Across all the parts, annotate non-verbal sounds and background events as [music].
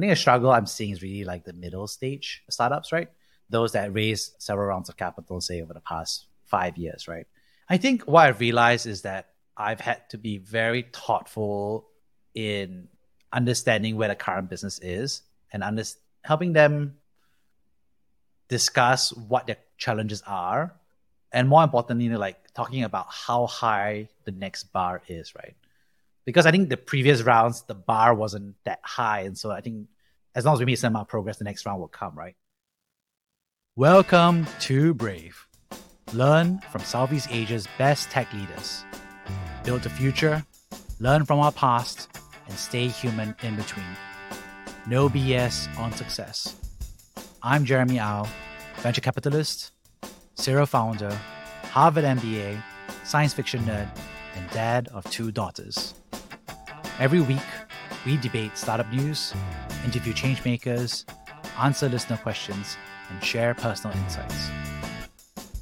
think a struggle I'm seeing is really like the middle stage startups, right? Those that raise several rounds of capital, say over the past five years, right? I think what I've realized is that I've had to be very thoughtful in understanding where the current business is and under- helping them discuss what their challenges are and more importantly like talking about how high the next bar is right because i think the previous rounds the bar wasn't that high. And so i think as long as we make some progress the next round will come right? Welcome to brave. Learn from southeast asia's best tech leaders. Build the future learn from our past and stay human in between. No bs on success. I'm jeremy au venture capitalist serial founder, Harvard MBA, science fiction nerd, and dad of two daughters. Every week, we debate startup news, interview changemakers, answer listener questions, and share personal insights.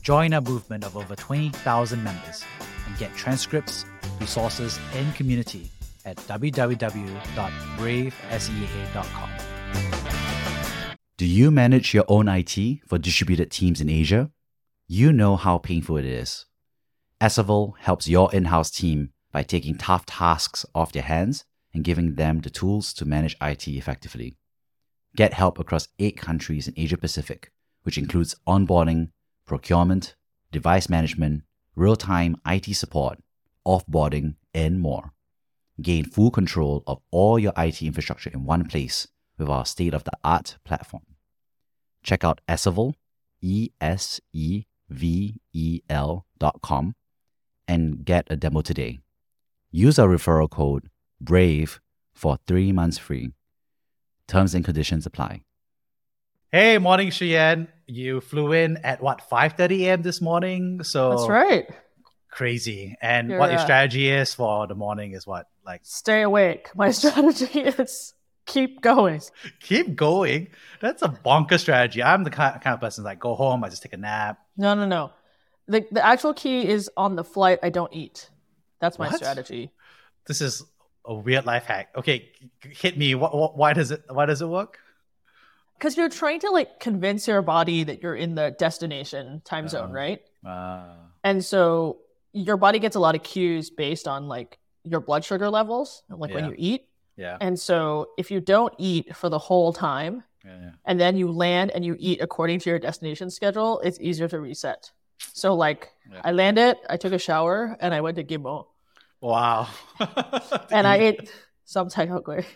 Join our movement of over 20,000 members and get transcripts, resources, and community at www.bravesea.com. Do you manage your own IT for distributed teams in Asia? you know how painful it is. Esevel helps your in house team by taking tough tasks off their hands and giving them the tools to manage IT effectively. Get help across eight countries in Asia Pacific, which includes onboarding, procurement, device management, real time IT support, offboarding, and more. Gain full control of all your IT infrastructure in one place with our state of the art platform. Check out Esevel, E S E vel.com and get a demo today. Use our referral code BRAVE for three months free. Terms and conditions apply. Hey, morning, Shiyan. You flew in at what, 5.30 a.m. this morning? So That's right. Crazy. And You're, what your uh, strategy is for the morning is what? Like stay awake. My [laughs] strategy is keep going. Keep going. That's a bonker strategy. I'm the kind of person like go home, I just take a nap. No, no, no. The the actual key is on the flight. I don't eat. That's my what? strategy. This is a weird life hack. Okay, hit me. What, what, why does it? Why does it work? Because you're trying to like convince your body that you're in the destination time uh, zone, right? Uh. And so your body gets a lot of cues based on like your blood sugar levels, like yeah. when you eat. Yeah. And so if you don't eat for the whole time, yeah, yeah. and then you land and you eat according to your destination schedule, it's easier to reset. So like yeah. I landed, I took a shower, and I went to Ghim Moh. Wow. [laughs] and I ate some Thai koi.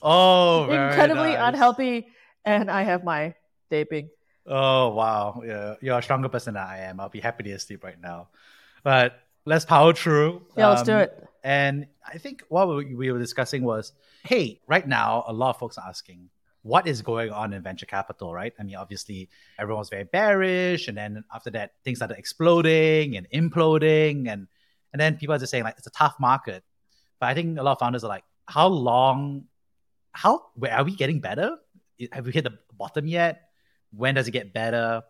Oh, [laughs] incredibly nice. unhealthy, and I have my taping. Oh wow, yeah, you're a stronger person than I am. I'll be happy to sleep right now, but let's power through. Yeah, um, let's do um, it. And I think what we were discussing was, hey, right now a lot of folks are asking, what is going on in venture capital, right? I mean, obviously everyone was very bearish, and then after that, things started exploding and imploding, and and then people are just saying like it's a tough market. But I think a lot of founders are like, how long? How where are we getting better? Have we hit the bottom yet? When does it get better?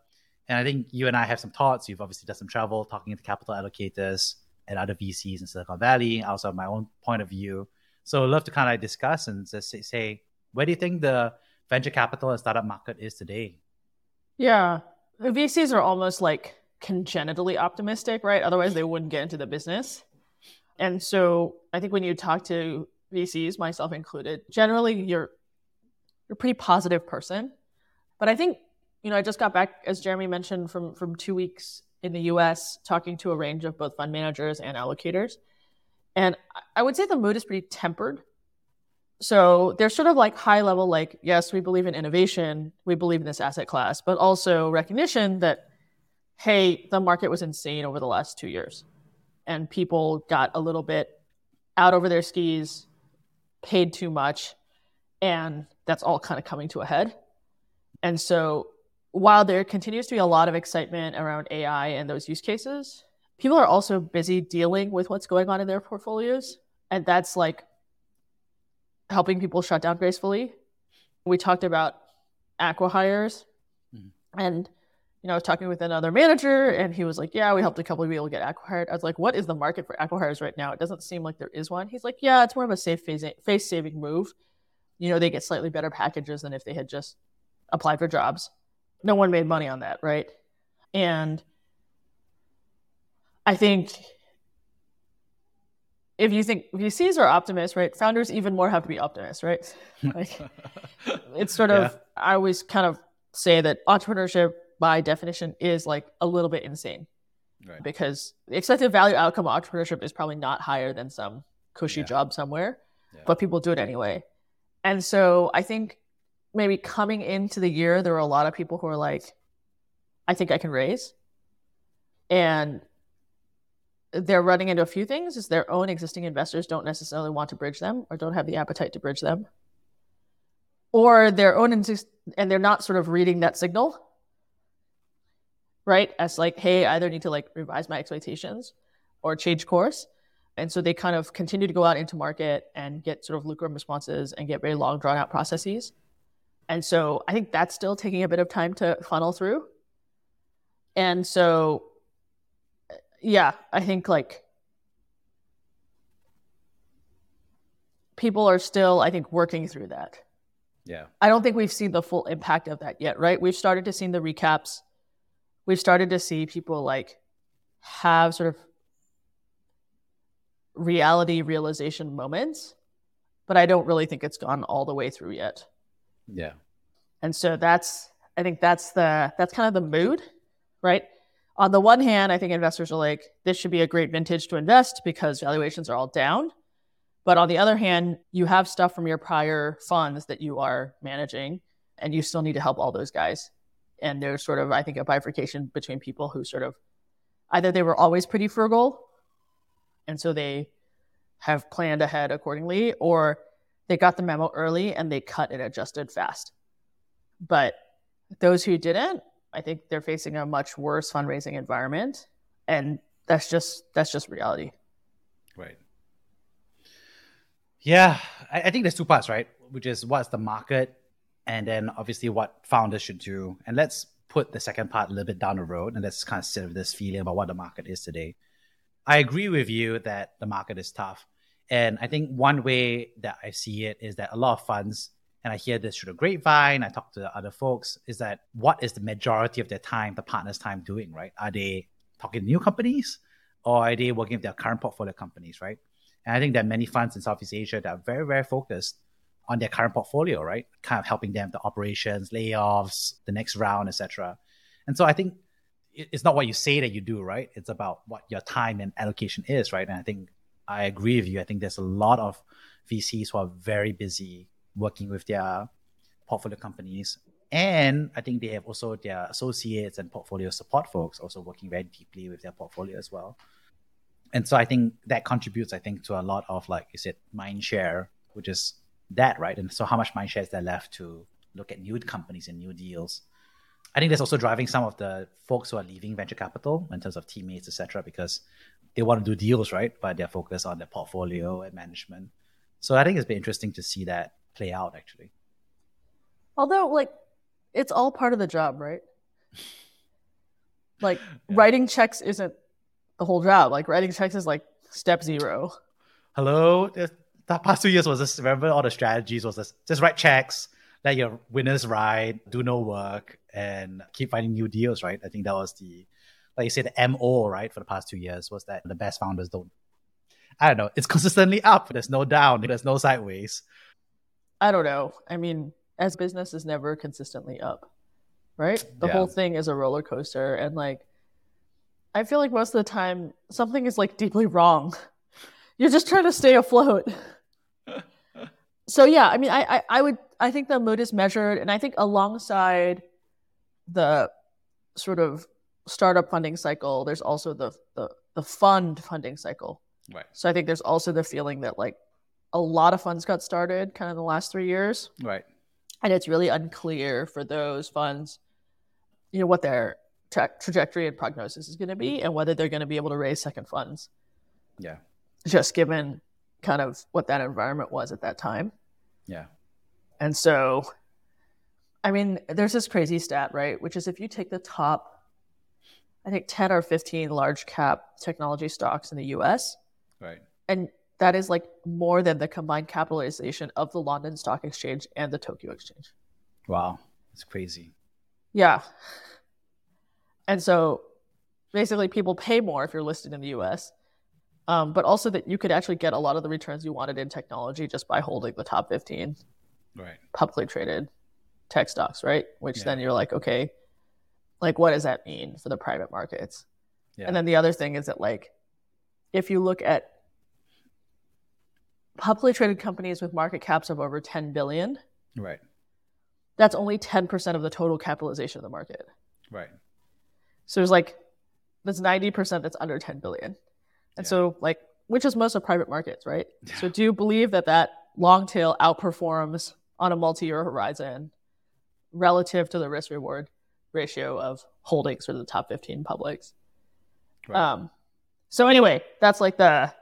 And I think you and I have some thoughts. You've obviously done some travel, talking to capital allocators and other VCs in Silicon Valley. I also have my own point of view. So I'd love to kind of discuss and just say, where do you think the venture capital and startup market is today? Yeah, VCs are almost like congenitally optimistic, right? Otherwise, they wouldn't get into the business. And so I think when you talk to VCs, myself included, generally you're you're a pretty positive person. But I think you know, I just got back, as Jeremy mentioned, from from two weeks in the U.S. talking to a range of both fund managers and allocators, and I would say the mood is pretty tempered. So they're sort of like high level, like yes, we believe in innovation, we believe in this asset class, but also recognition that hey, the market was insane over the last two years, and people got a little bit out over their skis, paid too much, and that's all kind of coming to a head. And so while there continues to be a lot of excitement around AI and those use cases, people are also busy dealing with what's going on in their portfolios. And that's like helping people shut down gracefully. We talked about acquihires mm-hmm. and you know, I was talking with another manager and he was like, Yeah, we helped a couple of people get acquired. I was like, What is the market for acquihires right now? It doesn't seem like there is one. He's like, Yeah, it's more of a safe face saving move you know, they get slightly better packages than if they had just applied for jobs. No one made money on that, right? And I think if you think VCs are optimists, right, founders even more have to be optimists, right? [laughs] Like, it's sort of, yeah. I always kind of say that entrepreneurship by definition is like a little bit insane. Right. Because the expected value outcome of entrepreneurship is probably not higher than some cushy yeah. job somewhere, yeah. but people do it anyway. And so I think maybe coming into the year, there were a lot of people who were like, I think I can raise. And they're running into a few things is their own existing investors don't necessarily want to bridge them or don't have the appetite to bridge them. Or their own and they're not sort of reading that signal right? As like hey i either need to like revise my expectations or change course. And so they kind of continue to go out into market and get sort of lukewarm responses and get very long drawn out processes. And so i think that's still taking a bit of time to funnel through. And so yeah, I think like people are still, I think, working through that. Yeah. I don't think we've seen the full impact of that yet, right? We've started to see the recaps. We've started to see people like have sort of reality realization moments, but I don't really think it's gone all the way through yet. Yeah. And so that's I think that's the that's kind of the mood, right? On the one hand, I think investors are like, this should be a great vintage to invest because valuations are all down. But on the other hand, you have stuff from your prior funds that you are managing, and you still need to help all those guys. And there's sort of, I think, a bifurcation between people who sort of either they were always pretty frugal, and so they have planned ahead accordingly, or they got the memo early and they cut and adjusted fast. But those who didn't, I think they're facing a much worse fundraising environment, and that's just that's just reality. Right. Yeah, I, I think there's two parts, right? Which is what's the market, and then obviously what founders should do. And let's put the second part a little bit down the road, and let's kind of sit with this feeling about what the market is today. I agree with you that the market is tough. And I think one way that I see it is that a lot of funds and I hear this through the grapevine, I talk to other folks, is that what is the majority of their time, the partner's time doing, right? Are they talking to new companies or are they working with their current portfolio companies, right? And I think there are many funds in Southeast Asia that are very, very focused on their current portfolio, right? Kind of helping them the operations, layoffs, the next round, etc. And so I think it's not what you say that you do, right? It's about what your time and allocation is, right? And I think I agree with you. I think there's a lot of VCs who are very busy working with their portfolio companies. And I think they have also their associates and portfolio support folks also working very deeply with their portfolio as well. And so I think that contributes, I think, to a lot of like you said, mind share, which is that, right? And so how much mind share is there left to look at new companies and new deals? I think that's also driving some of the folks who are leaving venture capital in terms of teammates, etc., because they want to do deals, right? But they're focused on their portfolio and management. So I think it's been interesting to see that play out actually. Although, like, it's all part of the job, right? [laughs] Like, yeah. writing checks isn't the whole job. Like, writing checks is like step zero. Hello, the past two years was this. Remember all the strategies was this: just write checks, let your winners ride, do no work, and keep finding new deals. Right? I think that was the, like you said, the mo right for the past two years was that the best founders don't. I don't know. It's consistently up. There's no down. There's no sideways. I don't know. I mean, as business is never consistently up, right? The yeah. whole thing is a roller coaster. And like, I feel like most of the time something is like deeply wrong. [laughs] You're just trying to stay afloat. [laughs] so yeah, I mean, I, I, I would, I think the mood is measured. And I think alongside the sort of startup funding cycle, there's also the, the, the fund funding cycle. Right. So I think there's also the feeling that like a lot of funds got started kind of the last three years. Right. And it's really unclear for those funds, you know, what their tra- trajectory and prognosis is going to be and whether they're going to be able to raise second funds. Yeah. Just given kind of what that environment was at that time. Yeah. And so, I mean, there's this crazy stat, right? Which is if you take the top, I think 10 or 15 large cap technology stocks in the US. Right. And that is like more than the combined capitalization of the London Stock Exchange and the Tokyo Exchange. Wow, it's crazy. Yeah. And so basically, people pay more if you're listed in the US, um, but also that you could actually get a lot of the returns you wanted in technology just by holding the top 15 Right. publicly traded tech stocks, right? Which Yeah. then you're like, okay, like what does that mean for the private markets? Yeah. And then the other thing is that like if you look at publicly traded companies with market caps of over 10 billion, right. that's only 10% of the total capitalization of the market. Right. So there's like that's 90% that's under 10 billion. And Yeah. so like which is most of private markets, right? So do you believe that that long tail outperforms on a multi-year horizon relative to the risk reward ratio of holdings for the top 15 publics? Right. Um so anyway, that's like the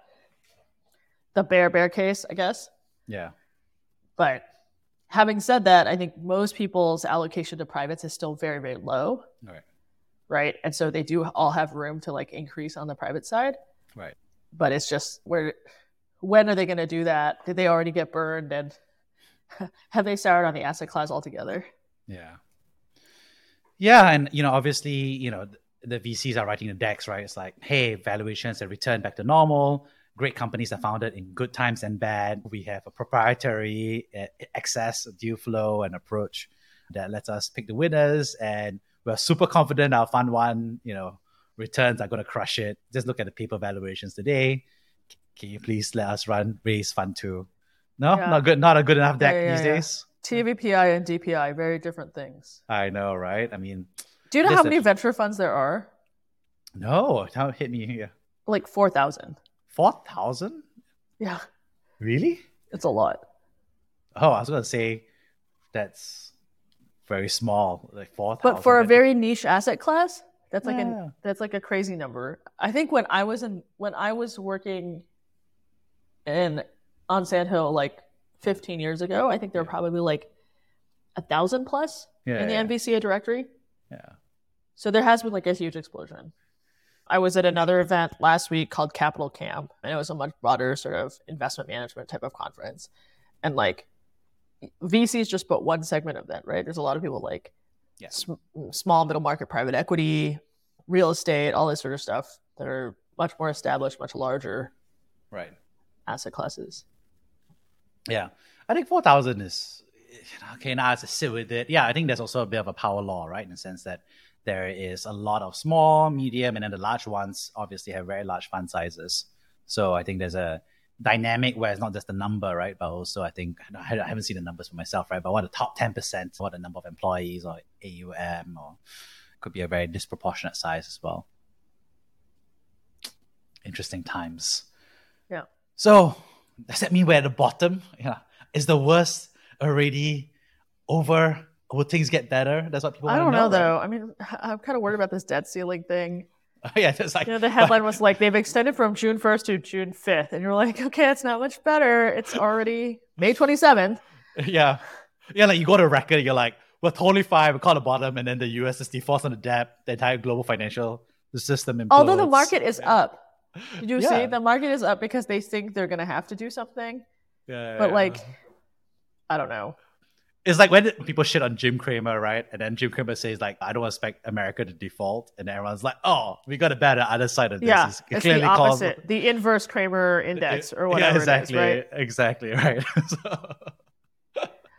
the bear bear case, I guess. yeah. But having said that, I think most people's allocation to privates is still very, very low, Right. right? And so they do all have room to like increase on the private side. Right. But it's just where when are they going to do that? Did they already get burned and [laughs] have they started on the asset class altogether? Yeah. Yeah, and you know, obviously, you know, the VCs are writing the decks, right? It's like, hey, valuations have returned back to normal. Great companies are founded in good times and bad. We have a proprietary uh, access, deal flow, and approach that lets us pick the winners. And we're super confident our fund one, you know, returns are going to crush it. Just look at the paper valuations today. Can you please let us run raise fund two? No, Yeah. not good. Not a good enough deck Yeah, yeah, these days. TVPI and DPI, very different things. I know, right? I mean, Do you know how many venture funds there are? no, don't hit me here. Like 4,000. Four thousand? Yeah, Really? it's a lot. Oh, I was gonna say that's very small, like four thousand. But for a very niche asset class, that's like Yeah. an that's like a crazy number. I think when I was in when I was working in on Sand Hill like 15 years ago, I think there were probably like a thousand plus yeah, in the yeah, NVCA directory. yeah. So there has been like a huge explosion. I was at another event last week called Capital Camp, and it was a much broader sort of investment management type of conference. And like VCs just put one segment of that, right? There's a lot of people like Yeah. sm- small middle market private equity, real estate, all this sort of stuff that are much more established, much larger right. asset classes. Yeah, I think four thousand is okay. Now to sit with it. Yeah, I think there's also a bit of a power law, right? In the sense that there is a lot of small, medium, and then the large ones obviously have very large fund sizes. So I think there's a dynamic where it's not just the number, right? But also I think I haven't seen the numbers for myself, right? But what the top ten percent, what the number of employees or AUM, or could be a very disproportionate size as well. Interesting times. Yeah. So does that mean we're at the bottom? Yeah. Is the worst already over? Will things get better? That's what people I don't know, know. though. I mean, [laughs] I'm kind of worried about this debt ceiling thing. right? [laughs] Oh, yeah, it's like You know, the headline [laughs] was like they've extended from June 1st to June 5th, and you're like, okay, it's not much better. It's already May 27th. yeah, yeah. Like you go to a record, you're like, we're totally fine. We call the bottom, and then the U.S. just defaults on the debt. The entire global financial system implodes. Although the market is up. Did you Yeah. see the market is up because they think they're gonna have to do something? Yeah, But yeah. like, I don't know. It's like when people shit on Jim Cramer, right? And then Jim Cramer says like, I don't expect America to default, and everyone's like, oh, we got a better other side of this. Yeah, it's clearly the called- opposite. The inverse Cramer index or whatever Yeah, exactly, it is, right? exactly, [laughs] right. So-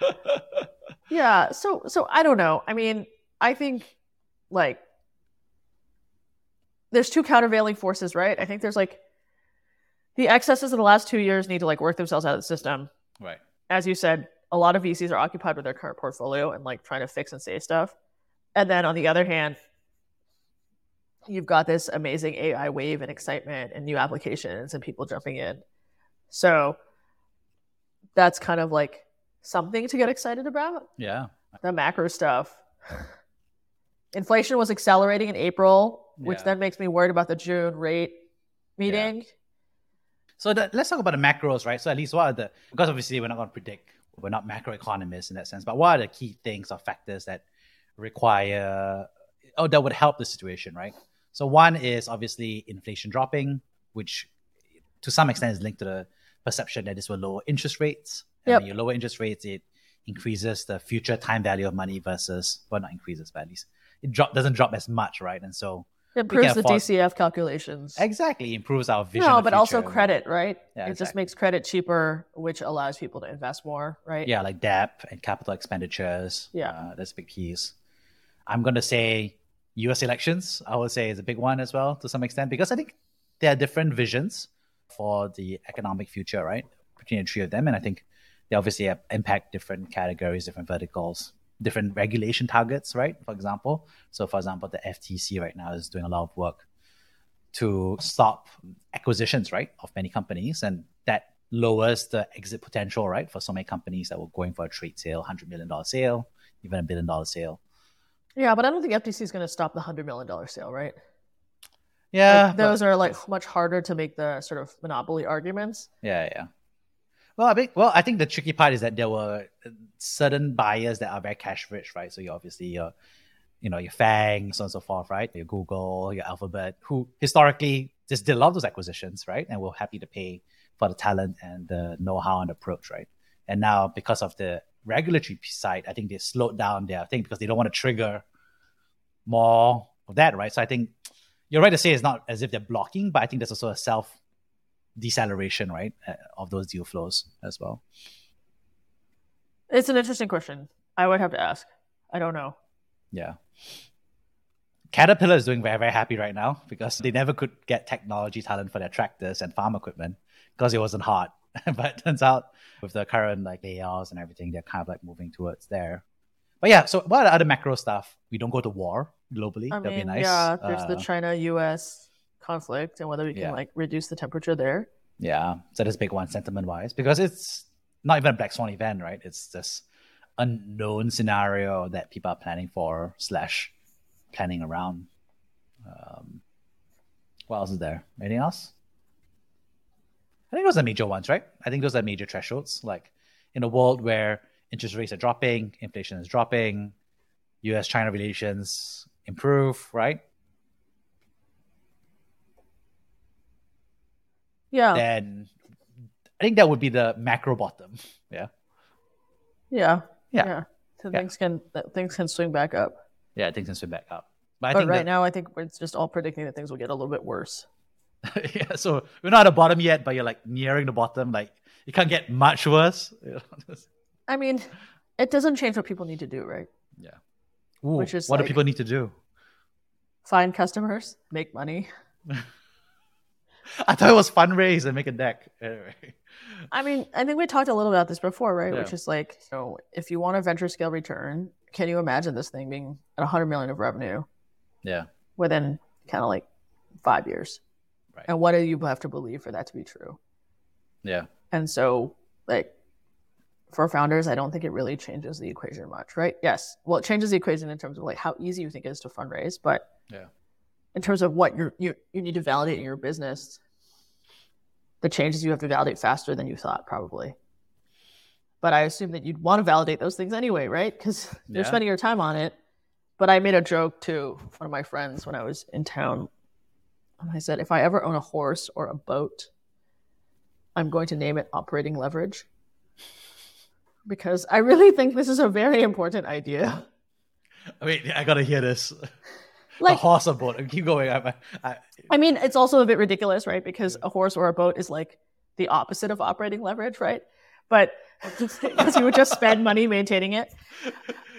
[laughs] Yeah. So so I don't know. I mean, I think like there's two countervailing forces, right? I think there's like the excesses of the last two years need to like work themselves out of the system. right. As you said, a lot of VCs are occupied with their current portfolio and like trying to fix and save stuff. And then on the other hand, you've got this amazing AI wave and excitement and new applications and people jumping in. So that's kind of like something to get excited about Yeah. the macro stuff. Inflation was accelerating in April, which Yeah. then makes me worried about the June rate meeting. So the, let's talk about the macros, right? So at least what are the because obviously we're not going to predict, we're not macroeconomists in that sense, but what are the key things or factors that require oh that would help the situation, right? So one is obviously inflation dropping, which to some extent is linked to the perception that this will lower interest rates. Yep. And when you lower interest rates, it increases the future time value of money versus well not increases, but at least it drop doesn't drop as much, right? And so improves the afford- DCF calculations. exactly improves our vision. No, but also credit, right? Yeah, it just makes credit cheaper, which allows people to invest more, right? Yeah, like debt and capital expenditures. Yeah. uh, that's a big keys. I'm gonna say U.S. elections. I would say is a big one as well to some extent because I think there are different visions for the economic future, right? Between the three of them, and I think they obviously impact different categories, different verticals, different regulation targets, right? For example, so for example, the FTC right now is doing a lot of work to stop acquisitions, right, of many companies, and that lowers the exit potential, right, for so many companies that were going for a trade sale, hundred million dollar sale, even a billion dollar sale. Yeah, but I don't think FTC is going to stop the hundred million dollar sale, right? Yeah, Like, those are like much harder to make the sort of monopoly arguments. Yeah, yeah. Well, I think well, I think the tricky part is that there were certain buyers that are very cash rich, right? So you obviously your, you know, your FAANG, so on and so forth, right? Your Google, your Alphabet, who historically just did a lot of those acquisitions, right? And were happy to pay for the talent and the know-how and approach, right? And now because of the regulatory side, I think they slowed down their thing because they don't want to trigger more of that, right? So I think you're right to say it's not as if they're blocking, but I think there's also a self deceleration, right, uh, of those deal flows as well. It's an interesting question. I would have to ask. I don't know. Yeah. Caterpillar is doing very, very happy right now because they never could get technology talent for their tractors and farm equipment because it wasn't hot. [laughs] but it turns out with the current like layoffs and everything, they're kind of like moving towards there. But yeah, so what are the other macro stuff? We don't go to war globally. I That'd mean, be nice. yeah, there's the Uh, China-U.S. conflict and whether we can Yeah. like reduce the temperature there. Yeah, so that's a big one sentiment wise because it's not even a black swan event, right? It's this unknown scenario that people are planning for slash planning around. Um, what else is there? Anything else? I think those are major ones, right? I think those are major thresholds. Like in a world where interest rates are dropping, inflation is dropping, U.S. China relations improve, right? Yeah, Then I think that would be the macro bottom. Yeah. yeah, Yeah. So Yeah. things can uh, things can swing back up. Yeah, things can swing back up. But I but think right that- now, I think it's just all predicting that things will get a little bit worse. [laughs] yeah, so we're not at the bottom yet, but you're like nearing the bottom. Like it can't get much worse. [laughs] I mean, it doesn't change what people need to do, right? yeah. Ooh, Which is what do people need to do? Find customers, make money. [laughs] [laughs] I thought it was fundraise and make a deck. Anyway. I mean, I think we talked a little about this before, right? Which is like, so if you want a venture scale return, can you imagine this thing being at 100 million of revenue Yeah. within kind of like five years? Right. And what do you have to believe for that to be true? Yeah. And so, like, for founders, I don't think it really changes the equation much, right? Yes. Well, it changes the equation in terms of like how easy you think it is to fundraise, but Yeah. In terms of what you're, you you need to validate in your business, the changes you have to validate faster than you thought, probably. But I assume that you'd want to validate those things anyway, right? Because [laughs] you're spending your time on it. But I made a joke to one of my friends when I was in town. And I said, if I ever own a horse or a boat, I'm going to name it operating leverage. Because I really think this is a very important idea. [laughs] I mean, I gotta hear this. [laughs] a horse or boat. Keep going. I, I, I mean, it's also a bit ridiculous, right? Because a horse or a boat is like the opposite of operating leverage, right? But [laughs] because [laughs] you would just spend money maintaining it.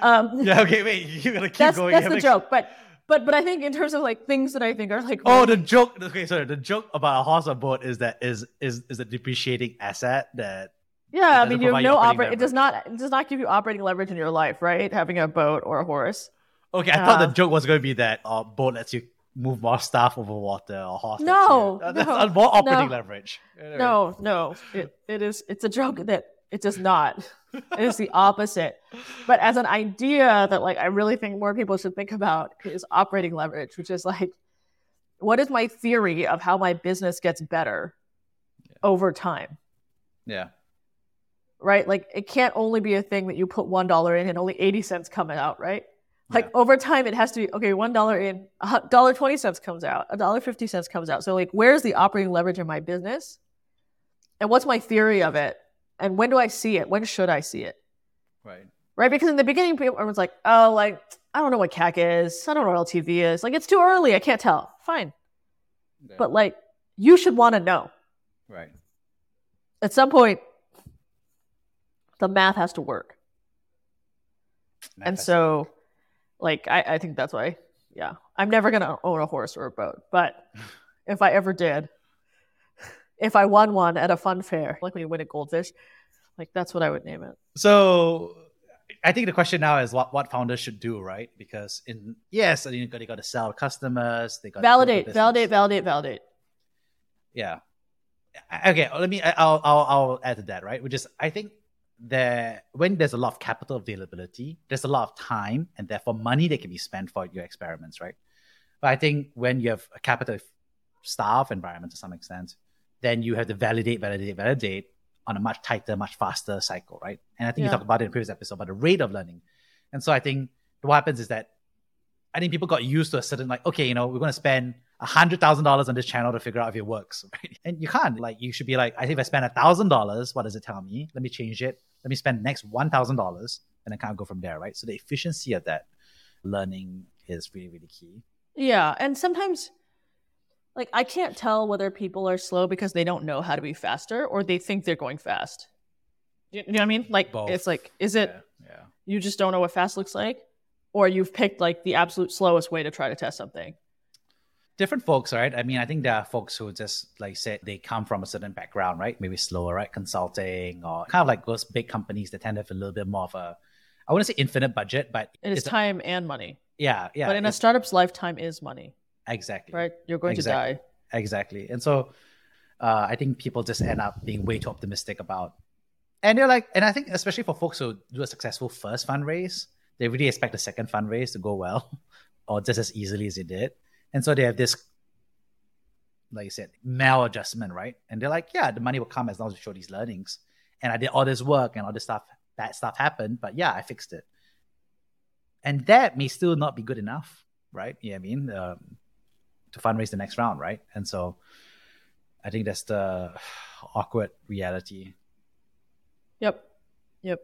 Um, [laughs] yeah. Okay. Wait. You gotta keep that's going. that's the joke. But but but I think in terms of like things that I think are like Oh, really- the joke. Okay, sorry. The joke about a horse or boat is that is is is a depreciating asset that yeah, I mean, you have no operate. It does not it does not give you operating leverage in your life, right? Having a boat or a horse. Okay, I thought the joke was going to be that uh, boat lets you move more stuff over water, or horse. No, Uh, that's no, more operating no. leverage. Anyway. No, no, it, it is. It's a joke that it does not. [laughs] It is the opposite. But as an idea that like I really think more people should think about is operating leverage, which is like, what is my theory of how my business gets better over time? Yeah, Right? Like it can't only be a thing that you put one dollar in and only eighty cents coming out, right? Like Yeah. over time, it has to be okay. One dollar in, dollar twenty cents comes out, a dollar fifty cents comes out. So like, where's the operating leverage in my business? and what's my theory of it and when do I see it? When should I see it? Right. Right? Because in the beginning, people everyone's like, oh, like, I don't know what CAC is. I don't know what LTV is. Like, it's too early. I can't tell. Fine. Okay. But like, you should want to know. right. At some point, the math has to work. and Manifest. so, like, I, I think that's why, yeah, I'm never going to own a horse or a boat. But if I ever did, if I won one at a fun fair, like when you win a goldfish, like, that's what I would name it. So I think the question now is what, what founders should do, right? Because in yes, you got, they got to sell customers, they got to build the Validate, validate, validate, validate. Yeah. Okay, let me. I'll I'll I'll add to that, right? Which is I think there when there's a lot of capital availability, there's a lot of time and therefore money that can be spent for your experiments, right? But I think when you have a capital staff environment to some extent, then you have to validate, validate, validate on a much tighter, much faster cycle, right? And I think Yeah. you talked about it in the previous episode about the rate of learning. And so I think what happens is that I think people got used to a certain like, okay, you know, we're going to spend a hundred thousand dollars on this channel to figure out if it works, [laughs] right? And you can't. Like, you should be like, I think if I spend a thousand dollars, what does it tell me? Let me change it. Let me spend the next one thousand dollars, and then kind of go from there, right? So the efficiency of that learning is really, really key. Yeah, and sometimes like I can't tell whether people are slow because they don't know how to be faster or they think they're going fast. You you know what I mean? Like Both. it's like is it Yeah. yeah. you just don't know what fast looks like or you've picked like the absolute slowest way to try to test something. Different folks, right? I mean, I think there are folks who just like said they come from a certain background, right? Maybe slower, right? Consulting or kind of like those big companies that tend to have a little bit more of a, I wouldn't say infinite budget, but It is it's a- time and money. yeah, yeah. but in a startup's lifetime is money, exactly, right? You're going Exactly. to die. exactly. And so, uh, I think people just end up being way too optimistic about, and they're like, and I think especially for folks who do a successful first fundraise, they really expect the second fundraise to go well, [laughs] or just as easily as it did, and so they have this like you said, maladjustment, right? And they're like, yeah, the money will come as long as we show these learnings. And I did all this work and all this stuff, bad stuff happened, but yeah, I fixed it. And that may still not be good enough, right? Yeah, I mean, um, to fundraise the next round, right? And so I think that's the [sighs] awkward reality. Yep. Yep.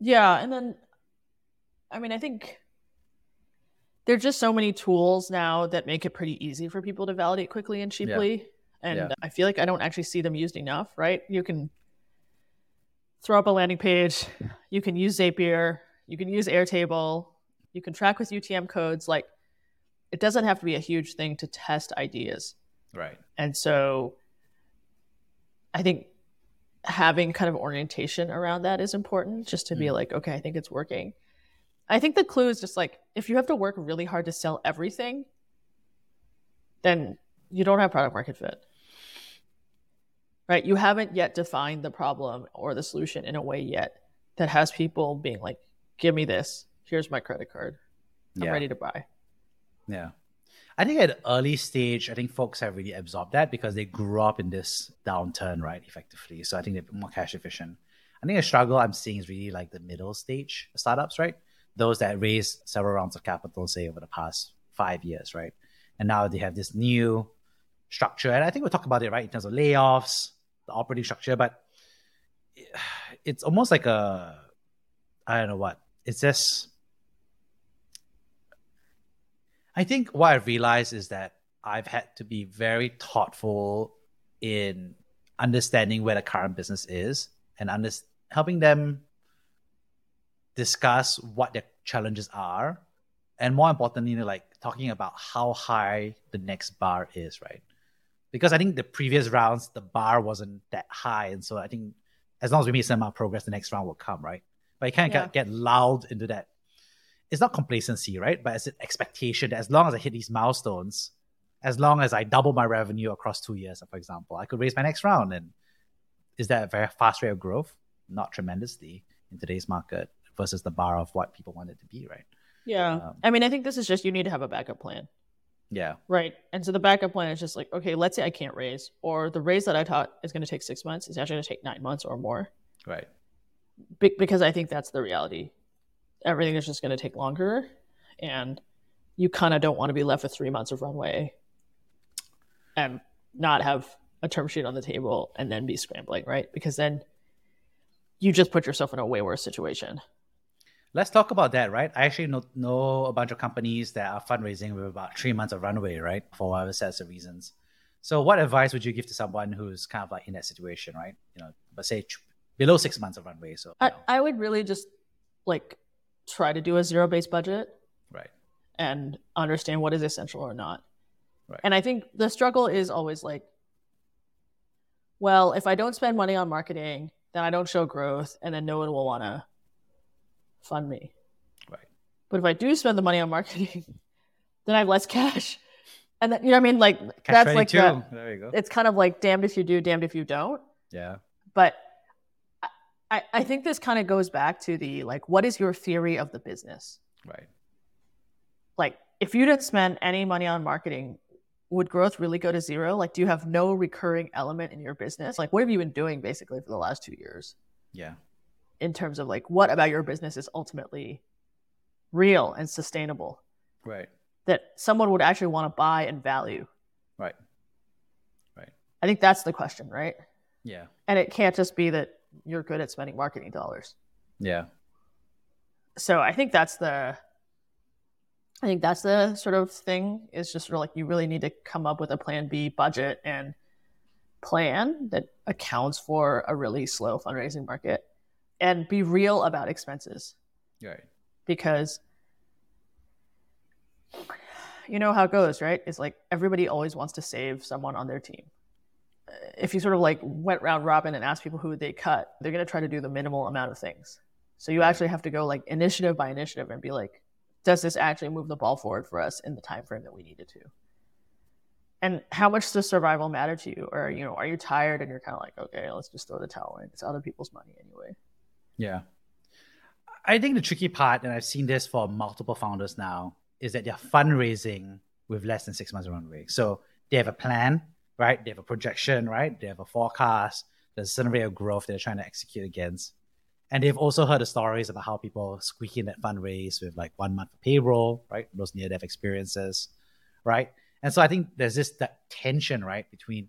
Yeah, and then I mean, I think there're just so many tools now that make it pretty easy for people to validate quickly and cheaply. And Yeah. I feel like I don't actually see them used enough, right? You can throw up a landing page, you can use Zapier, you can use Airtable, you can track with UTM codes. Like, it doesn't have to be a huge thing to test ideas. Right. And so I think having kind of orientation around that is important just to be Mm. like, okay, I think it's working. I think the clue is just like if you have to work really hard to sell everything, then you don't have product market fit. Right? You haven't yet defined the problem or the solution in a way yet that has people being like, give me this. Here's my credit card. I'm Yeah. ready to buy. Yeah. I think at early stage, I think folks have really absorbed that because they grew up in this downturn, right? Effectively. So I think they're more cash efficient. I think a struggle I'm seeing is really like the middle stage startups, right? Those that raised several rounds of capital, say over the past five years, right? And now they have this new structure. And I think we'll talk about it, right? In terms of layoffs, the operating structure, but [sighs] it's almost like a, I don't know what. It's just, I think what I've realized is that I've had to be very thoughtful in understanding where the current business is and under- helping them discuss what their challenges are and more importantly like talking about how high the next bar is right because i think the previous rounds the bar wasn't that high and so i think as long as we make some progress the next round will come right but you can't Yeah. get, get lulled into that it's not complacency, right? But it's an expectation that as long as I hit these milestones, as long as I double my revenue across two years, for example, I could raise my next round. And is that a very fast rate of growth? Not tremendously in today's market versus the bar of what people want it to be, right? Yeah. Um, I mean, I think this is just you need to have a backup plan. Yeah. Right. And so the backup plan is just like, okay, let's say I can't raise, or the raise that I taught is going to take six months is actually going to take nine months or more, Right. Be- because I think that's the reality. Everything is just going to take longer, and you kind of don't want to be left with three months of runway and not have a term sheet on the table and then be scrambling, right? Because then you just put yourself in a way worse situation. Let's talk about that, right? I actually know, know a bunch of companies that are fundraising with about three months of runway, right? For whatever sets of reasons. So, what advice would you give to someone who's kind of like in that situation, right? You know, but say below six months of runway. So, I, I would really just like try to do a zero based budget, right? And understand what is essential or not. Right. And I think the struggle is always like, well, if I don't spend money on marketing, then I don't show growth, and then no one will want to fund me. Right. But if I do spend the money on marketing, [laughs] then I have less cash. And then, you know what I mean? Like cash that's like the, there you go. It's kind of like damned if you do, damned if you don't. Yeah. But I, I think this kind of goes back to the like, what is your theory of the business? Right. Like, if you didn't spend any money on marketing, would growth really go to zero? Like, do you have no recurring element in your business? Like, what have you been doing basically for the last two years? Yeah in terms of like what about your business is ultimately real and sustainable right. that someone would actually want to buy and value? Right. Right. I think that's the question right? Yeah. And it can't just be that you're good at spending marketing dollars. Yeah. So i think that's the i think that's the sort of thing is just sort of like you really need to come up with a plan b budget and plan that accounts for a really slow fundraising market and be real about expenses. Right. Because you know how it goes, right? It's like everybody always wants to save someone on their team. If you sort of like went round robin and asked people who they cut, they're going to try to do the minimal amount of things. So you actually have to go like initiative by initiative and be like, does this actually move the ball forward for us in the time frame that we needed to? And how much does survival matter to you? Or you know, are you tired and you're kind of like, okay, let's just throw the towel in. It's other people's money anyway. Yeah. I think the tricky part, and I've seen this for multiple founders now, is that they're fundraising with less than six months runway. So they have a plan, right? They have a projection, right? They have a forecast. There's a certain rate of growth they're trying to execute against. And they've also heard the stories about how people squeak in that fundraise with like one month of payroll, right? Those near death experiences, right? And so I think there's this that tension, right, between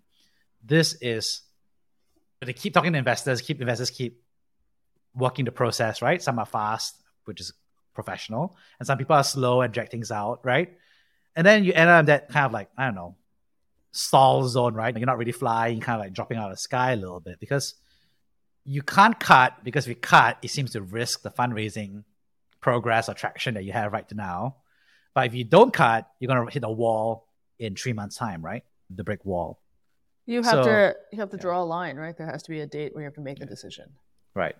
this is but they keep talking to investors, keep investors keep working the process, right? Some are fast, which is professional, and some people are slow and drag things out, right? And then you end up in that kind of like, I don't know, stall zone, right? You're not really flying, kind of like dropping out of the sky a little bit because you can't cut because if you cut, it seems to risk the fundraising progress or traction that you have right now. But if you don't cut, you're gonna hit a wall in three months' time, right? The brick wall. You have so, to you have to draw yeah. a line, right? There has to be a date where you have to make the decision. Right.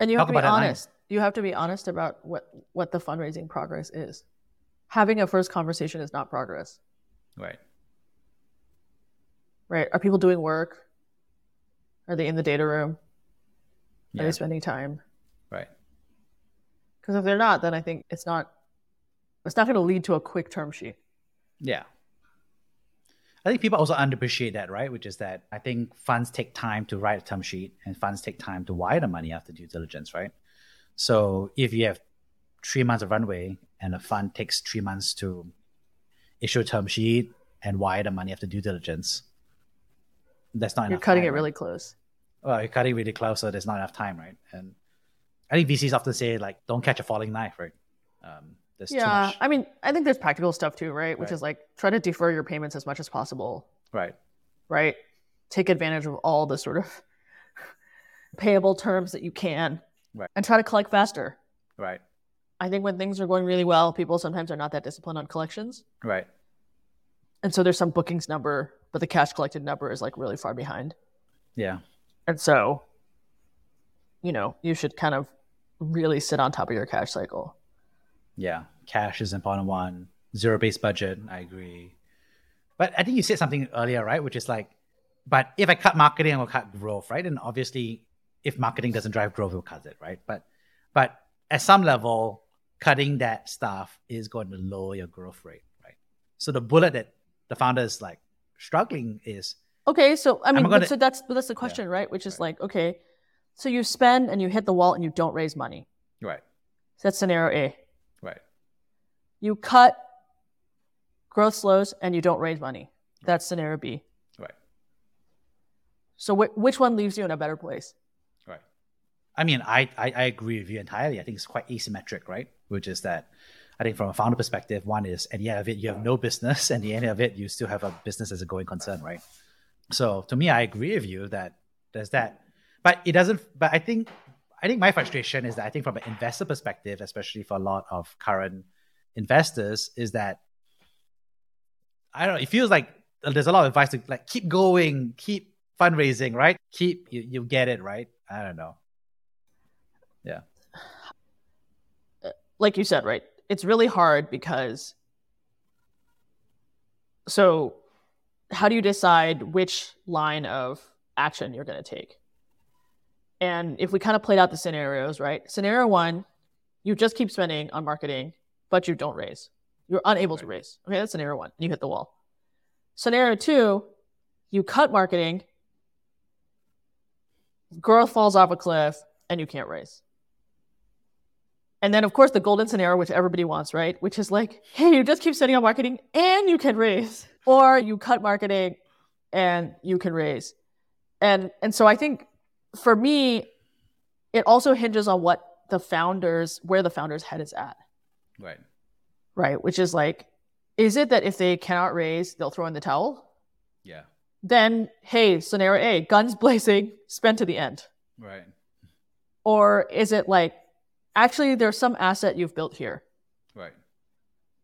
And you have to be honest. You have to be honest about what what the fundraising progress is. Having a first conversation is not progress. Right. Right. Are people doing work? Are they in the data room? Yeah. Are they spending time? Right. Because if they're not, then I think it's not it's not going to lead to a quick term sheet. Yeah. I think people also underappreciate that, right? Which is that I think funds take time to write a term sheet and funds take time to wire the money after due diligence, right? So if you have three months of runway and a fund takes three months to issue a term sheet and wire the money after due diligence, that's not You're cutting time, it right? really close. Well, you're cutting really close, so there's not enough time, right? And I think VCs often say like, "Don't catch a falling knife," right? Um, there's yeah, I mean, I think there's practical stuff too, right? Which right. is like try to defer your payments as much as possible. Right. Right. Take advantage of all the sort of [laughs] payable terms that you can. Right. And try to collect faster. Right. I think when things are going really well, people sometimes are not that disciplined on collections. Right. And so there's some bookings number, but the cash collected number is like really far behind. Yeah. And so, you know, you should kind of really sit on top of your cash cycle. Yeah, cash is an important one. Zero based budget, I agree. But I think you said something earlier, right? Which is like, but if I cut marketing, I will cut growth, right? And obviously, if marketing doesn't drive growth, we'll cut it, right? But but at some level, cutting that stuff is going to lower your growth rate, right? So the bullet that the founder is like struggling is okay. So I mean, gonna, so that's that's the question, yeah, right? Which is right. like, okay, so you spend and you hit the wall and you don't raise money, right? So that's scenario A. You cut growth slows and you don't raise money. That's scenario B. Right. So wh- which one leaves you in a better place? Right. I mean, I, I I agree with you entirely. I think it's quite asymmetric, right? Which is that I think from a founder perspective, one is at the end of it, you have no business, [laughs] and the end of it, you still have a business as a going concern, right? So to me, I agree with you that there's that, but it doesn't. But I think I think my frustration is that I think from an investor perspective, especially for a lot of current investors, is that I don't know. It feels like there's a lot of advice to like keep going, keep fundraising, right? Keep you, you get it right. I don't know. Yeah. Uh, like you said, right? It's really hard because so how do you decide which line of action you're going to take? And if we kind of played out the scenarios, right? Scenario one, you just keep spending on marketing, but you don't raise. You're unable to raise. Okay, that's scenario one. You hit the wall. Scenario two, you cut marketing, growth falls off a cliff, and you can't raise. And then, of course, the golden scenario, which everybody wants, right? Which is like, hey, you just keep spending on marketing and you can raise, [laughs] or you cut marketing and you can raise. And and so I think for me, it also hinges on what the founders, where the founder's head is at. Right. Right. Which is like, is it that if they cannot raise, they'll throw in the towel? Yeah. Then, hey, scenario A, guns blazing, spend to the end. Right. Or is it like, actually, there's some asset you've built here. Right.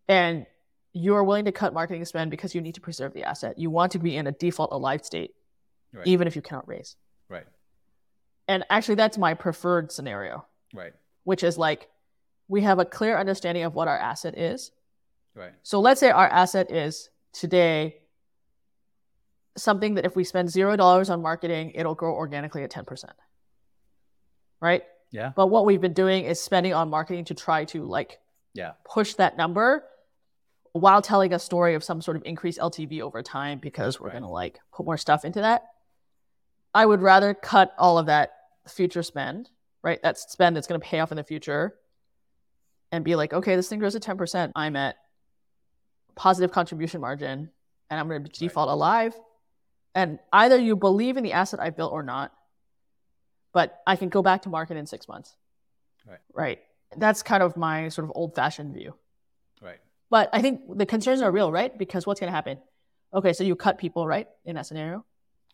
And you are willing to cut marketing spend because you need to preserve the asset. You want to be in a default alive state, Right. even if you cannot raise. Right. And actually, that's my preferred scenario, Right. which is like we have a clear understanding of what our asset is. Right. So let's say our asset is today something that if we spend zero dollars on marketing, it'll grow organically at 10%. Right? Yeah. But what we've been doing is spending on marketing to try to like Yeah. push that number while telling a story of some sort of increased LTV over time because we're Right. going to like put more stuff into that. I would rather cut all of that future spend, right? That spend that's going to pay off in the future and be like, okay, this thing grows at 10%. I'm at positive contribution margin and I'm going to default alive. And either you believe in the asset I built or not, but I can go back to market in six months. Right. Right. That's kind of my sort of old fashioned view. Right. But I think the concerns are real, right? Because what's going to happen? Okay, so you cut people, right, in that scenario.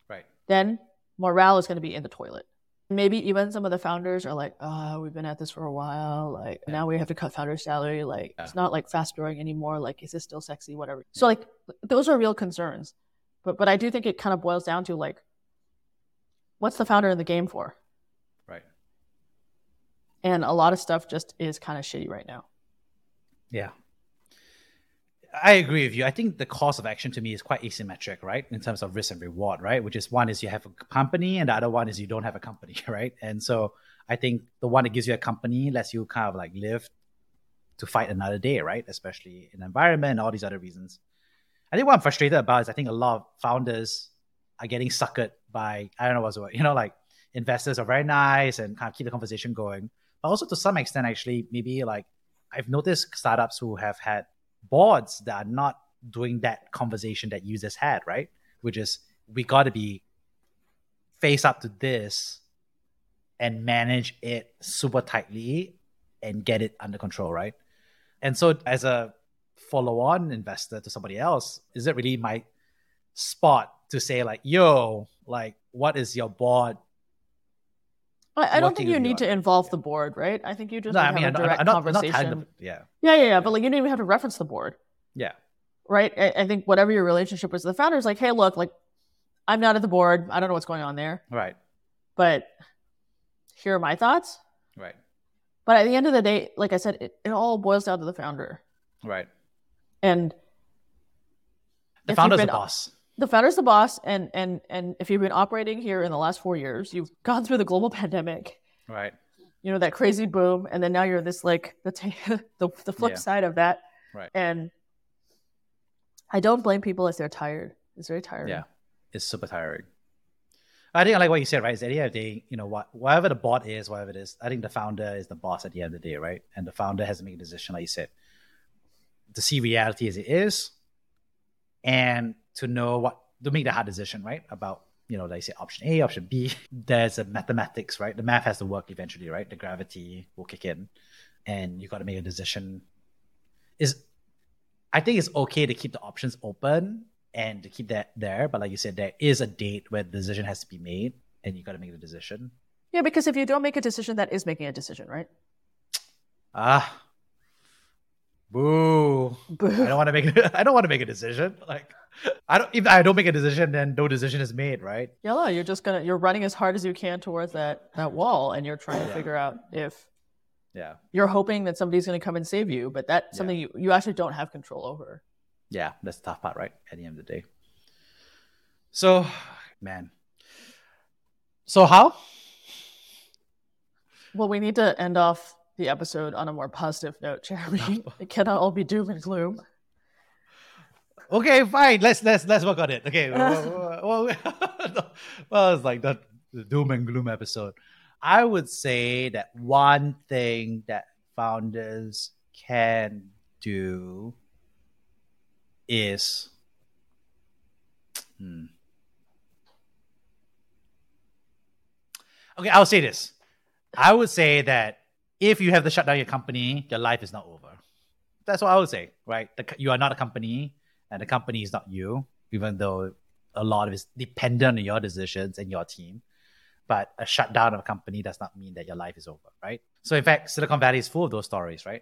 Right. Then morale is going to be in the toilet. Maybe even some of the founders are like, oh, we've been at this for a while. Like, now we have to cut founder salary. Like, Yeah. it's not like fast growing anymore. Like, is this still sexy? Whatever. So, like, those are real concerns. But, but I do think it kind of boils down to like, what's the founder in the game for? Right. And a lot of stuff just is kind of shitty right now. Yeah. I agree with you. I think the cost of action to me is quite asymmetric, right? In terms of risk and reward, right? Which is one is you have a company and the other one is you don't have a company, [laughs] right? And so I think the one that gives you a company lets you kind of like live to fight another day, right? Especially in environment and all these other reasons. I think what I'm frustrated about is I think a lot of founders are getting suckered by, I don't know what's the word, [laughs] you know, like investors are very nice and kind of keep the conversation going. But also to some extent, actually, maybe like I've noticed startups who have had boards that are not doing that conversation that users had, right? Which is we got to be face up to this and manage it super tightly and get it under control, right? And so, as a follow on investor to somebody else, is it really my spot to say, like, yo, like, what is your board? I, I don't think you you need to involve the board, right? I think you just No, I mean, have I'm, a direct I'm not, I'm not conversation. them, yeah, Yeah, yeah, yeah. But like you don't even have to reference the board, yeah, right? I, I think whatever your relationship with the founder is like, hey, look, like I'm not at the board. I don't know what's going on there, right, but here are my thoughts. right, But at the end of the day, like I said, it, it all boils down to the founder. right. And The founder's the been- boss. The founder's the boss, and and and if you've been operating here in the last four years, you've gone through the global [laughs] pandemic, Right, you know that crazy boom, and then now you're this like the t- [laughs] the, the flip Yeah. side of that, right. and I don't blame people if they're tired. It's very tiring. Yeah, it's super tiring. I think I like what you said, right? Is at the end of the day, you know, what whatever the bot is, whatever it is, I think the founder is the boss at the end of the day, right? And the founder has to make a decision, like you said, to see reality as it is, and to know what to make the hard decision, right? About you know, like say option A, option B. [laughs] There's a mathematics, right? The math has to work eventually, right? The gravity will kick in, and you got to make a decision. Is I think it's okay to keep the options open and to keep that there, but like you said, there is a date where the decision has to be made, and you got to make the decision. Yeah, because if you don't make a decision, that is making a decision, right? Ah, boo! Boo. I don't want to make. [laughs] I don't want to make a decision. Like, I don't. If I don't make a decision, then no decision is made, right? Yella, you're just gonna you're running as hard as you can towards that that wall, and you're trying to figure out if Yeah, you're hoping that somebody's gonna come and save you, but that's Yeah. something you, you actually don't have control over. yeah. That's the tough part, right? At the end of the day. So, man. So how? Well, we need to end off the episode on a more positive note, Jeremy. [laughs] it cannot all be doom and gloom. Okay, fine. Let's let's let's work on it. Okay. [laughs] well, well, [laughs] well, well, it's like the, the doom and gloom episode. I would say that one thing that founders can do is hmm. okay. I'll say this. I would say that if you have to shut down your company, your life is not over. That's what I would say, right? The, you are not a company, and the company is not you, even though a lot of it is dependent on your decisions and your team. But a shutdown of a company does not mean that your life is over, right? So, in fact, Silicon Valley is full of those stories, right?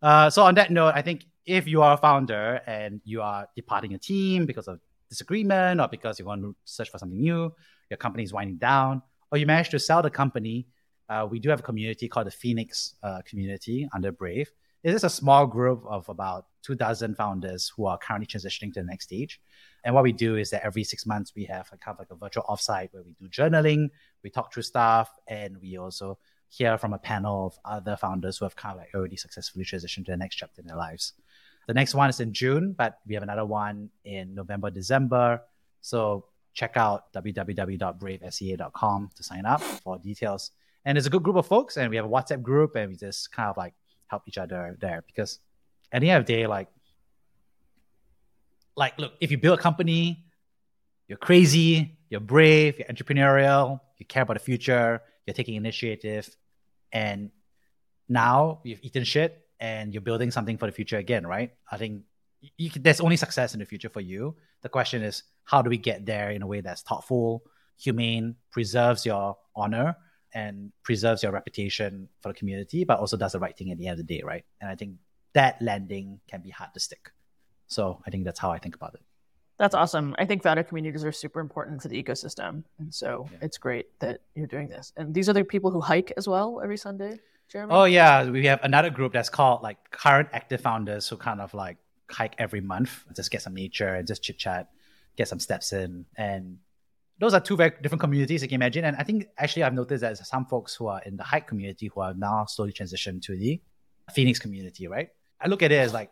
Uh, so, on that note, I think if you are a founder and you are departing a team because of disagreement or because you want to search for something new, your company is winding down, or you manage to sell the company, uh, we do have a community called the Phoenix uh, community under Brave. It is a small group of about two dozen founders who are currently transitioning to the next stage. And what we do is that every six months we have a kind of like a virtual offsite where we do journaling, we talk through stuff, and we also hear from a panel of other founders who have kind of like already successfully transitioned to the next chapter in their lives. The next one is in June, but we have another one in November, December. So check out www.bravesea.com to sign up for details. And it's a good group of folks, and we have a WhatsApp group, and we just kind of like help each other there because at the end of the day, like, like look, if you build a company, you're crazy, you're brave, you're entrepreneurial, you care about the future, you're taking initiative, and now you've eaten shit and you're building something for the future again, right? I think can, there's only success in the future for you. The question is, how do we get there in a way that's thoughtful, humane, preserves your honor, and preserves your reputation for the community, but also does the right thing at the end of the day, right? And I think that landing can be hard to stick. So I think that's how I think about it. That's awesome. I think founder communities are super important for the ecosystem. And so Yeah. it's great that you're doing this. And these are the people who hike as well every Sunday, Jeremy? Oh yeah, we have another group that's called like current active founders who kind of like hike every month, just get some nature and just chit chat, get some steps in, and those are two very different communities you can imagine. And I think actually I've noticed that some folks who are in the hike community who are now slowly transitioned to the Phoenix community, right? I look at it as like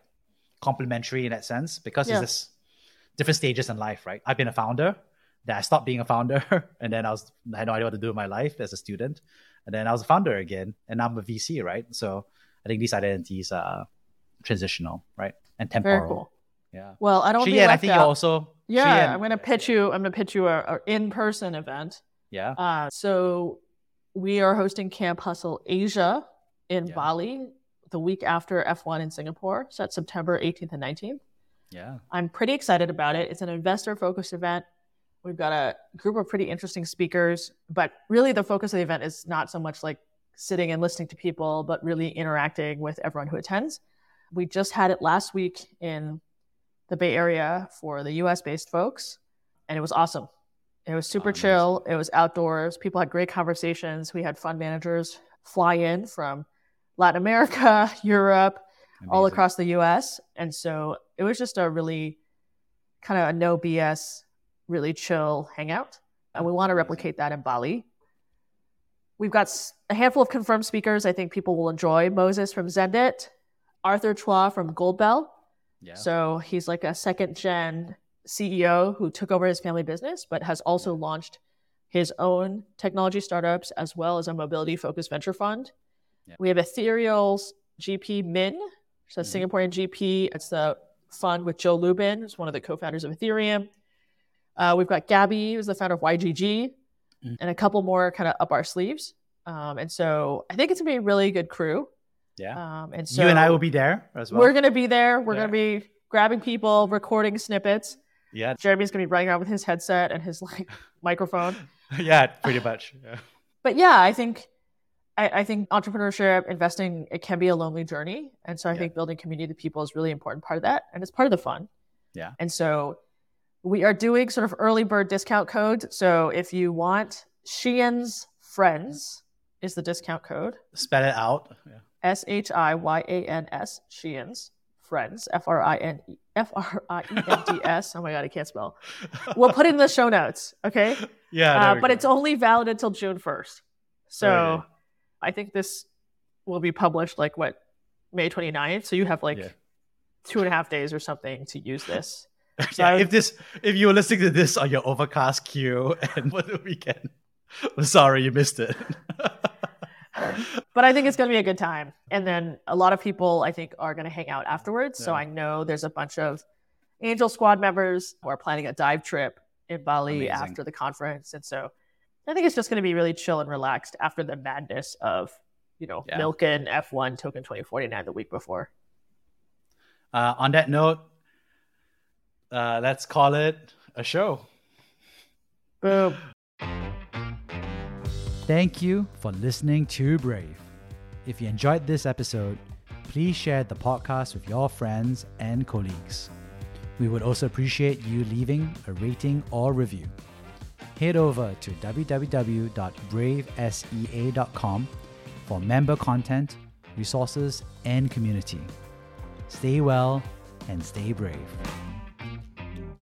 complementary in that sense because Yeah. it's just different stages in life, right? I've been a founder, then I stopped being a founder, [laughs] and then I was I had no idea what to do with my life as a student, and then I was a founder again, and now I'm a VC, right? So I think these identities are transitional, right, and temporal. Yeah. Well, I don't be Shiyan, I think you also. yeah, I'm going to pitch you. I'm going to pitch you a, a in-person event. Yeah. Uh, so we are hosting Camp Hustle Asia in Yeah. Bali the week after F1 in Singapore. So that's September 18th and 19th. Yeah. I'm pretty excited about it. It's an investor focused event. We've got a group of pretty interesting speakers, but really the focus of the event is not so much like sitting and listening to people, but really interacting with everyone who attends. We just had it last week in the Bay Area for the US based folks, and it was awesome. It was super Amazing. chill. It was outdoors. People had great conversations. We had fund managers fly in from Latin America, [laughs] Europe, all across the US. And so it was just a really kind of a no BS, really chill hangout. And we want to replicate that in Bali. We've got a handful of confirmed speakers I think people will enjoy. Moses from Xendit, Arthur Chua from Goldbell. Yeah. So he's like a second gen CEO who took over his family business, but has also launched his own technology startups as well as a mobility focused venture fund. Yeah. We have Ethereal's GP Min, so Mhm. Singaporean GP. It's the fund with Joe Lubin, who's one of the co-founders of Ethereum. Uh, we've got Gabby, who's the founder of YGG, Mm. and a couple more kind of up our sleeves. Um, and so I think it's gonna be a really good crew. Yeah. Um, and so you and I will be there as well. we're gonna be there. We're Yeah. gonna be grabbing people, recording snippets. yeah. Jeremy's gonna be running around with his headset and his like [laughs] microphone. yeah, pretty much. [sighs] Yeah. But yeah, I think I, I think entrepreneurship, investing, it can be a lonely journey. And so I Yeah. think building community with people is really important part of that. And it's part of the fun. Yeah. And so we are doing sort of early bird discount codes. So if you want Shiyan's friends is the discount code. Spell it out. Yeah. S H I Y A N S Shiyan's friends. F R I N E F R I E N D S. Oh my god, I can't spell. We'll put it in the show notes. Okay. yeah. Uh, but go. it's only valid until June 1st. So Okay. I think this will be published like what, May 29th? So you have like Yeah. two and a half days or something to use this. [laughs] So yeah, if this if you were listening to this on your overcast queue [laughs] and for the weekend, I'm sorry you missed it. [laughs] [laughs] But I think it's going to be a good time. And then a lot of people, I think, are going to hang out afterwards. So I know there's a bunch of Angel Squad members who are planning a dive trip in Bali Amazing. after the conference. And so I think it's just going to be really chill and relaxed after the madness of, you know, Yeah. Milken F1 Token 2049 the week before. Uh, on that note, uh, let's call it a show. Boom. Thank you for listening to Brave. If you enjoyed this episode, please share the podcast with your friends and colleagues. We would also appreciate you leaving a rating or review. Head over to www.bravesea.com for member content, resources, and community. Stay well and stay brave.